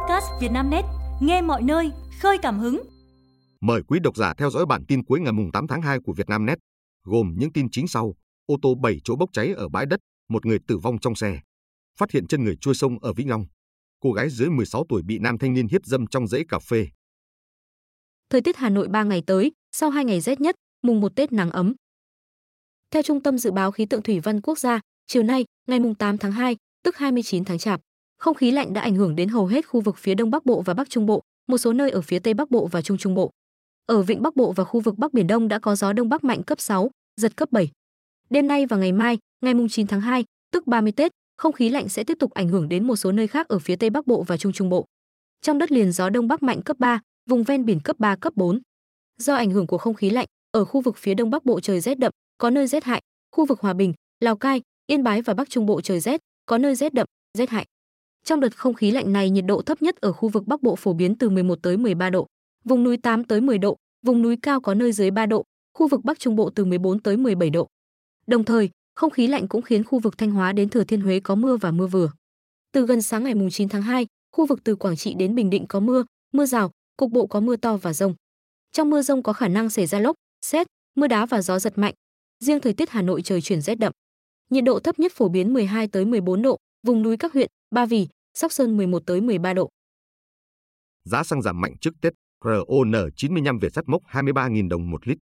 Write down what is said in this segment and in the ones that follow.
podcast Vietnamnet, nghe mọi nơi, khơi cảm hứng. Mời quý độc giả theo dõi bản tin cuối ngày 8 tháng 2 của Vietnamnet, gồm những tin chính sau. Ô tô 7 chỗ bốc cháy ở bãi đất, một người tử vong trong xe. Phát hiện chân người trôi sông ở Vĩnh Long. Cô gái dưới 16 tuổi bị nam thanh niên hiếp dâm trong dãy cà phê. Thời tiết Hà Nội 3 ngày tới, sau 2 ngày rét nhất, mùng 1 Tết nắng ấm. Theo Trung tâm Dự báo Khí tượng Thủy văn Quốc gia, chiều nay, ngày 8 tháng 2, tức 29 tháng Chạp, không khí lạnh đã ảnh hưởng đến hầu hết khu vực phía Đông Bắc Bộ và Bắc Trung Bộ, một số nơi ở phía Tây Bắc Bộ và Trung Trung Bộ. Ở vịnh Bắc Bộ và khu vực Bắc Biển Đông đã có gió Đông Bắc mạnh cấp 6, giật cấp 7. Đêm nay và ngày mai, ngày 9 tháng 2, tức 30 Tết, không khí lạnh sẽ tiếp tục ảnh hưởng đến một số nơi khác ở phía Tây Bắc Bộ và Trung Trung Bộ. Trong đất liền gió Đông Bắc mạnh cấp 3, vùng ven biển cấp 3 cấp 4. Do ảnh hưởng của không khí lạnh, ở khu vực phía Đông Bắc Bộ trời rét đậm, có nơi rét hại, khu vực Hòa Bình, Lào Cai, Yên Bái và Bắc Trung Bộ trời rét, có nơi rét đậm, rét hại. Trong đợt không khí lạnh này, nhiệt độ thấp nhất ở khu vực Bắc Bộ phổ biến từ 11 tới 13 độ, vùng núi 8 tới 10 độ, vùng núi cao có nơi dưới 3 độ, khu vực Bắc Trung Bộ từ 14 tới 17 độ. Đồng thời, không khí lạnh cũng khiến khu vực Thanh Hóa đến Thừa Thiên Huế có mưa và mưa vừa. Từ gần sáng ngày 9 tháng 2, khu vực từ Quảng Trị đến Bình Định có mưa, mưa rào, cục bộ có mưa to và rông. Trong mưa rông có khả năng xảy ra lốc, xét, mưa đá và gió giật mạnh. Riêng thời tiết Hà Nội trời chuyển rét đậm. Nhiệt độ thấp nhất phổ biến 12 tới 14 độ, vùng núi các huyện Ba Vì, Sóc Sơn 11 tới 13 độ. Giá xăng giảm mạnh trước Tết, RON 95 Việt sắt mốc 23.000 đồng một lít.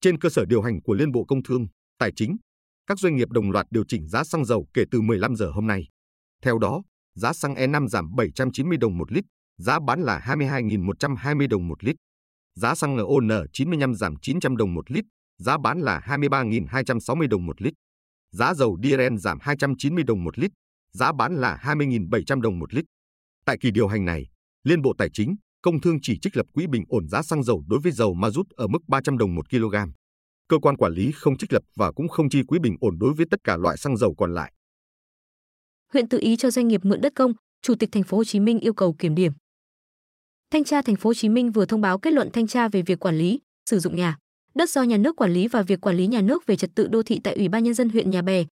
Trên cơ sở điều hành của Liên Bộ Công Thương, Tài chính, các doanh nghiệp đồng loạt điều chỉnh giá xăng dầu kể từ 15 giờ hôm nay. Theo đó, giá xăng E5 giảm 790 đồng một lít, giá bán là 22.120 đồng một lít. Giá xăng RON 95 giảm 900 đồng một lít, giá bán là 23.260 đồng một lít. Giá dầu diesel giảm 290 đồng một lít, giá bán là 20.700 đồng một lít. Tại kỳ điều hành này, Liên Bộ Tài chính, Công Thương chỉ trích lập quỹ bình ổn giá xăng dầu đối với dầu ma rút ở mức 300 đồng một kg. Cơ quan quản lý không trích lập và cũng không chi quỹ bình ổn đối với tất cả loại xăng dầu còn lại. Huyện tự ý cho doanh nghiệp mượn đất công, Chủ tịch thành phố Hồ Chí Minh yêu cầu kiểm điểm. Thanh tra thành phố Hồ Chí Minh vừa thông báo kết luận thanh tra về việc quản lý, sử dụng nhà, đất do nhà nước quản lý và việc quản lý nhà nước về trật tự đô thị tại Ủy ban nhân dân huyện Nhà Bè,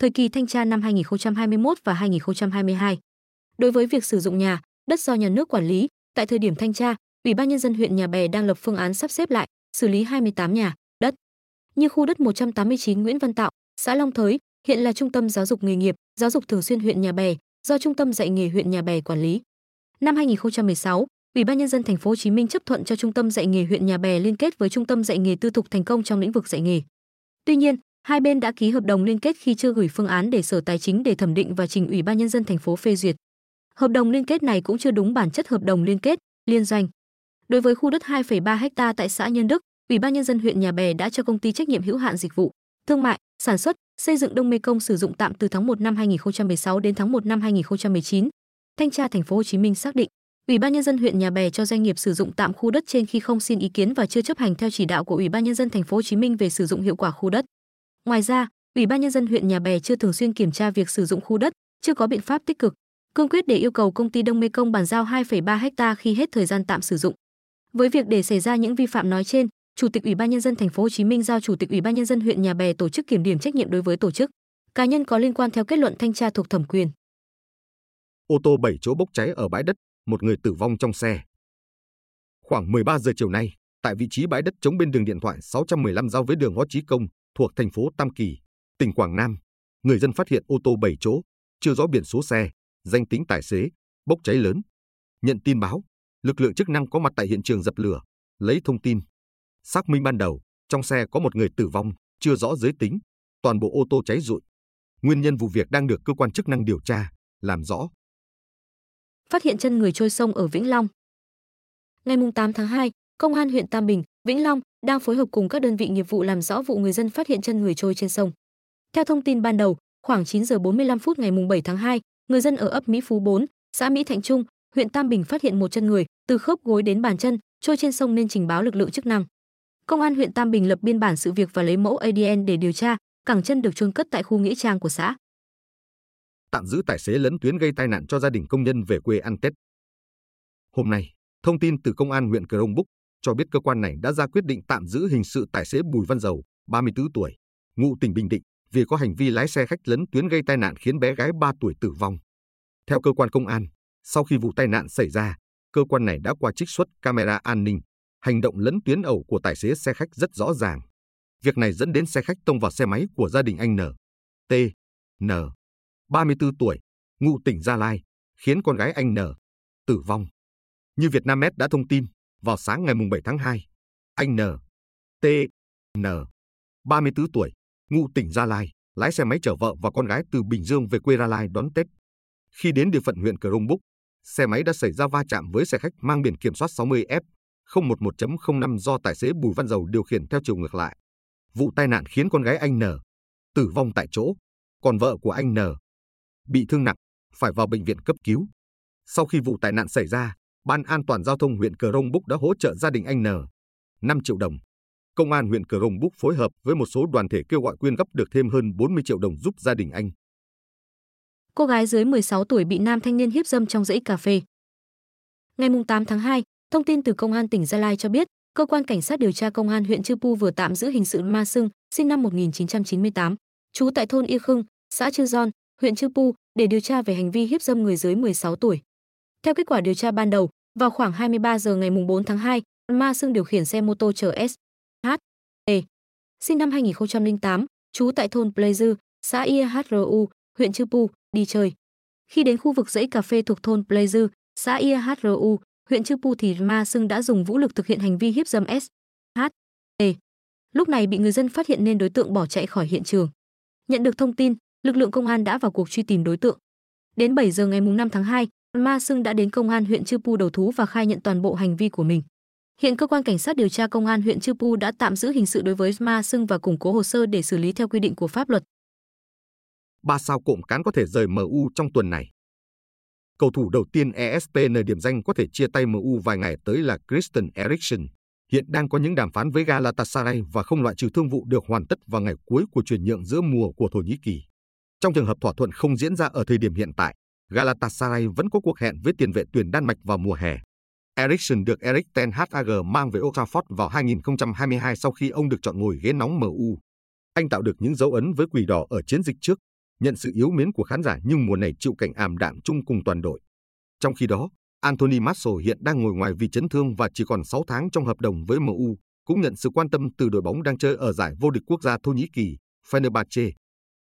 thời kỳ thanh tra năm 2021 và 2022. Đối với việc sử dụng nhà, đất do nhà nước quản lý, tại thời điểm thanh tra, Ủy ban nhân dân huyện Nhà Bè đang lập phương án sắp xếp lại, xử lý 28 nhà, đất. Như khu đất 189 Nguyễn Văn Tạo, xã Long Thới, hiện là trung tâm giáo dục nghề nghiệp, giáo dục thường xuyên huyện Nhà Bè, do trung tâm dạy nghề huyện Nhà Bè quản lý. Năm 2016, Ủy ban nhân dân thành phố Hồ Chí Minh chấp thuận cho trung tâm dạy nghề huyện Nhà Bè liên kết với trung tâm dạy nghề tư thục thành công trong lĩnh vực dạy nghề. Tuy nhiên, hai bên đã ký hợp đồng liên kết khi chưa gửi phương án để Sở Tài chính để thẩm định và trình Ủy ban nhân dân thành phố phê duyệt. Hợp đồng liên kết này cũng chưa đúng bản chất hợp đồng liên kết, liên doanh. Đối với khu đất 2,3 ha tại xã Nhân Đức, Ủy ban nhân dân huyện Nhà Bè đã cho công ty trách nhiệm hữu hạn dịch vụ, thương mại, sản xuất, xây dựng Đông Mê Công sử dụng tạm từ tháng 1 năm 2016 đến tháng 1 năm 2019. Thanh tra thành phố Hồ Chí Minh xác định, Ủy ban nhân dân huyện Nhà Bè cho doanh nghiệp sử dụng tạm khu đất trên khi không xin ý kiến và chưa chấp hành theo chỉ đạo của Ủy ban nhân dân thành phố Hồ Chí Minh về sử dụng hiệu quả khu đất. Ngoài ra, Ủy ban nhân dân huyện Nhà Bè chưa thường xuyên kiểm tra việc sử dụng khu đất, chưa có biện pháp tích cực, cương quyết để yêu cầu công ty Đông Mê Công bàn giao 2,3 ha khi hết thời gian tạm sử dụng. Với việc để xảy ra những vi phạm nói trên, Chủ tịch Ủy ban nhân dân thành phố Hồ Chí Minh giao Chủ tịch Ủy ban nhân dân huyện Nhà Bè tổ chức kiểm điểm trách nhiệm đối với tổ chức cá nhân có liên quan theo kết luận thanh tra thuộc thẩm quyền. Ô tô 7 chỗ bốc cháy ở bãi đất, một người tử vong trong xe. Khoảng 13 giờ chiều nay, tại vị trí bãi đất chống bên đường điện thoại 615 giao với đường Võ Chí Công, thuộc thành phố Tam Kỳ, tỉnh Quảng Nam, người dân phát hiện ô tô 7 chỗ, chưa rõ biển số xe, danh tính tài xế, bốc cháy lớn. Nhận tin báo, lực lượng chức năng có mặt tại hiện trường dập lửa, lấy thông tin. Xác minh ban đầu, trong xe có một người tử vong, chưa rõ giới tính, toàn bộ ô tô cháy rụi. Nguyên nhân vụ việc đang được cơ quan chức năng điều tra, làm rõ. Phát hiện chân người trôi sông ở Vĩnh Long. Ngày 8 tháng 2, Công an huyện Tam Bình, Vĩnh Long đang phối hợp cùng các đơn vị nghiệp vụ làm rõ vụ người dân phát hiện chân người trôi trên sông. Theo thông tin ban đầu, khoảng 9 giờ 45 phút ngày 7 tháng 2, người dân ở ấp Mỹ Phú 4, xã Mỹ Thạnh Trung, huyện Tam Bình phát hiện một chân người từ khớp gối đến bàn chân trôi trên sông nên trình báo lực lượng chức năng. Công an huyện Tam Bình lập biên bản sự việc và lấy mẫu ADN để điều tra, cẳng chân được chôn cất tại khu nghĩa trang của xã. Tạm giữ tài xế lấn tuyến gây tai nạn cho gia đình công nhân về quê ăn Tết. Hôm nay, thông tin từ công an huyện Crong Búc cho biết cơ quan này đã ra quyết định tạm giữ hình sự tài xế Bùi Văn Dầu, 34 tuổi, ngụ tỉnh Bình Định, vì có hành vi lái xe khách lấn tuyến gây tai nạn khiến bé gái 3 tuổi tử vong. Theo cơ quan công an, Sau khi vụ tai nạn xảy ra, cơ quan này đã qua trích xuất camera an ninh, hành động lấn tuyến ẩu của tài xế xe khách rất rõ ràng. Việc này dẫn đến xe khách tông vào xe máy của gia đình anh N. T. N. 34 tuổi, ngụ tỉnh Gia Lai, khiến con gái anh N. tử vong. Như Vietnamnet đã thông tin, vào sáng ngày 7 tháng 2, anh N. T. N. 34 tuổi, ngụ tỉnh Gia Lai, lái xe máy chở vợ và con gái từ Bình Dương về quê Gia Lai đón Tết. Khi đến địa phận huyện Crong Búc, xe máy đã xảy ra va chạm với xe khách mang biển kiểm soát 60F 011.05 do tài xế Bùi Văn Dầu điều khiển theo chiều ngược lại. Vụ tai nạn khiến con gái anh N tử vong tại chỗ, còn vợ của anh N bị thương nặng, phải vào bệnh viện cấp cứu. Sau khi vụ tai nạn xảy ra, Ban An toàn giao thông huyện Cờ Rông Búc đã hỗ trợ gia đình anh N 5 triệu đồng. Công an huyện Cờ Rông Búc phối hợp với một số đoàn thể kêu gọi quyên góp được thêm hơn 40 triệu đồng giúp gia đình anh. Cô gái dưới 16 tuổi bị nam thanh niên hiếp dâm trong dãy cà phê. Ngày 8 tháng 2, thông tin từ Công an tỉnh Gia Lai cho biết, cơ quan cảnh sát điều tra công an huyện Chư Pu vừa tạm giữ hình sự Ma Sưng, sinh năm 1998, trú tại thôn Y Khưng, xã Chư Giòn, huyện Chư Pu để điều tra về hành vi hiếp dâm người dưới 16 tuổi. Theo kết quả điều tra ban đầu, vào khoảng 23 giờ ngày 4 tháng 2, Ma Sưng điều khiển xe mô tô chở S. H. E. Sinh năm 2008, trú tại thôn Pleizu, xã IHRU, huyện Chư Pu, đi chơi. Khi đến khu vực dãy cà phê thuộc thôn Pleizu, xã IHRU, huyện Chư Pu thì Ma Sưng đã dùng vũ lực thực hiện hành vi hiếp dâm S. H. E. Lúc này bị người dân phát hiện nên đối tượng bỏ chạy khỏi hiện trường. Nhận được thông tin, lực lượng công an đã vào cuộc truy tìm đối tượng. Đến 7 giờ ngày 5 tháng 2, Ma Sưng đã đến công an huyện Chư Pu đầu thú và khai nhận toàn bộ hành vi của mình. Hiện cơ quan cảnh sát điều tra công an huyện Chư Pu đã tạm giữ hình sự đối với Ma Sưng và củng cố hồ sơ để xử lý theo quy định của pháp luật. Ba sao cộm cán có thể rời MU trong tuần này. Cầu thủ đầu tiên ESPN điểm danh có thể chia tay MU vài ngày tới là Christian Eriksen. Hiện đang có những đàm phán với Galatasaray và không loại trừ thương vụ được hoàn tất vào ngày cuối của chuyển nhượng giữa mùa của Thổ Nhĩ Kỳ. Trong trường hợp thỏa thuận không diễn ra ở thời điểm hiện tại, Galatasaray vẫn có cuộc hẹn với tiền vệ tuyển Đan Mạch vào mùa hè. Eriksen được Erik ten Hag mang về Old Trafford vào 2022 sau khi ông được chọn ngồi ghế nóng MU. Anh tạo được những dấu ấn với quỷ đỏ ở chiến dịch trước, nhận sự yếu mến của khán giả nhưng mùa này chịu cảnh ảm đạm chung cùng toàn đội. Trong khi đó, Anthony Martial hiện đang ngồi ngoài vì chấn thương và chỉ còn 6 tháng trong hợp đồng với MU, cũng nhận sự quan tâm từ đội bóng đang chơi ở giải vô địch quốc gia Thổ Nhĩ Kỳ, Fenerbahce.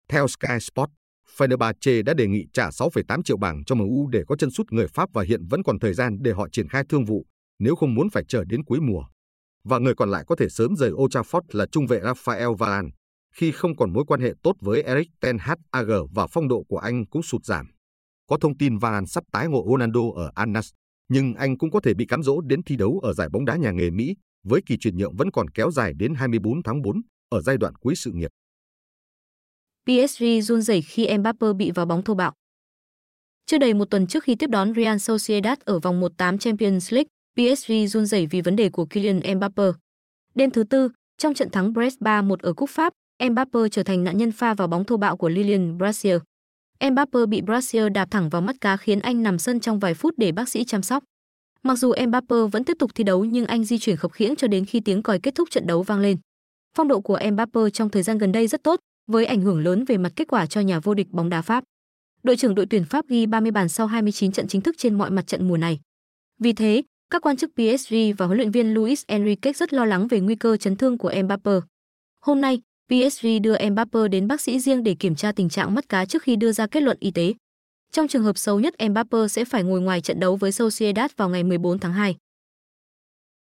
Theo Sky Sport, Fenerbahce đã đề nghị trả 6,8 triệu bảng cho MU để có chân sút người Pháp và hiện vẫn còn thời gian để họ triển khai thương vụ, nếu không muốn phải chờ đến cuối mùa. Và người còn lại có thể sớm rời Old Trafford là trung vệ Rafael Varane, khi không còn mối quan hệ tốt với Erik ten Hag và phong độ của anh cũng sụt giảm. Có thông tin Varane sắp tái ngộ Ronaldo ở Al nhưng anh cũng có thể bị cám dỗ đến thi đấu ở giải bóng đá nhà nghề Mỹ, với kỳ chuyển nhượng vẫn còn kéo dài đến 24 tháng 4 ở giai đoạn cuối sự nghiệp. PSG run rẩy khi Mbappe bị vào bóng thô bạo. Chưa đầy một tuần trước khi tiếp đón Real Sociedad ở vòng 1/8 Champions League, PSG run rẩy vì vấn đề của Kylian Mbappe. Đêm thứ tư, trong trận thắng Brest 3-1 ở Cúp Pháp, Mbappe trở thành nạn nhân pha vào bóng thô bạo của Lilian Brasier. Mbappe bị Brasier đạp thẳng vào mắt cá khiến anh nằm sân trong vài phút để bác sĩ chăm sóc. Mặc dù Mbappe vẫn tiếp tục thi đấu nhưng anh di chuyển khập khiễng cho đến khi tiếng còi kết thúc trận đấu vang lên. Phong độ của Mbappe trong thời gian gần đây rất tốt, với ảnh hưởng lớn về mặt kết quả cho nhà vô địch bóng đá Pháp. Đội trưởng đội tuyển Pháp ghi 30 bàn sau 29 trận chính thức trên mọi mặt trận mùa này. Vì thế, các quan chức PSG và huấn luyện viên Luis Enrique rất lo lắng về nguy cơ chấn thương của Mbappe. Hôm nay, PSG đưa Mbappe đến bác sĩ riêng để kiểm tra tình trạng mắt cá trước khi đưa ra kết luận y tế. Trong trường hợp xấu nhất, Mbappe sẽ phải ngồi ngoài trận đấu với Sociedad vào ngày 14 tháng 2.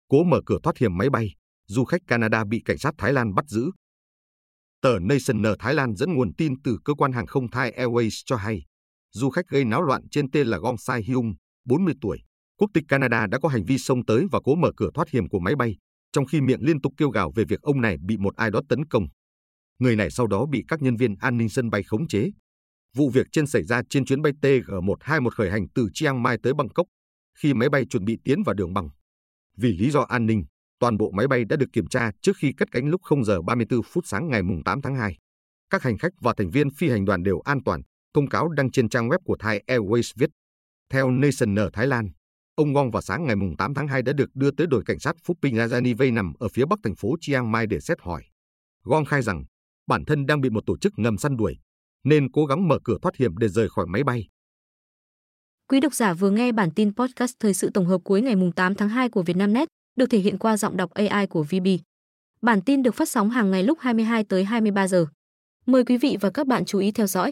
Cố mở cửa thoát hiểm máy bay, du khách Canada bị cảnh sát Thái Lan bắt giữ. Tờ Nation Thái Lan dẫn nguồn tin từ cơ quan hàng không Thai Airways cho hay, du khách gây náo loạn trên tên là Gong Sai Hyung, 40 tuổi, quốc tịch Canada đã có hành vi xông tới và cố mở cửa thoát hiểm của máy bay, trong khi miệng liên tục kêu gào về việc ông này bị một ai đó tấn công. Người này sau đó bị các nhân viên an ninh sân bay khống chế. Vụ việc trên xảy ra trên chuyến bay TG121 khởi hành từ Chiang Mai tới Bangkok, khi máy bay chuẩn bị tiến vào đường băng. Vì lý do an ninh, toàn bộ máy bay đã được kiểm tra trước khi cất cánh lúc 0 giờ 34 phút sáng ngày 8 tháng 2. Các hành khách và thành viên phi hành đoàn đều an toàn, thông cáo đăng trên trang web của Thai Airways viết. Theo Nation ở Thái Lan, ông Ngong vào sáng ngày 8 tháng 2 đã được đưa tới đồn cảnh sát Phúc Bình Rajani Vây nằm ở phía bắc thành phố Chiang Mai để xét hỏi. Gong khai rằng bản thân đang bị một tổ chức ngầm săn đuổi, nên cố gắng mở cửa thoát hiểm để rời khỏi máy bay. Quý độc giả vừa nghe bản tin podcast thời sự tổng hợp cuối ngày 8 tháng 2 của Vietnamnet, được thể hiện qua giọng đọc AI của VB. Bản tin được phát sóng hàng ngày lúc 22 tới 23 giờ. Mời quý vị và các bạn chú ý theo dõi.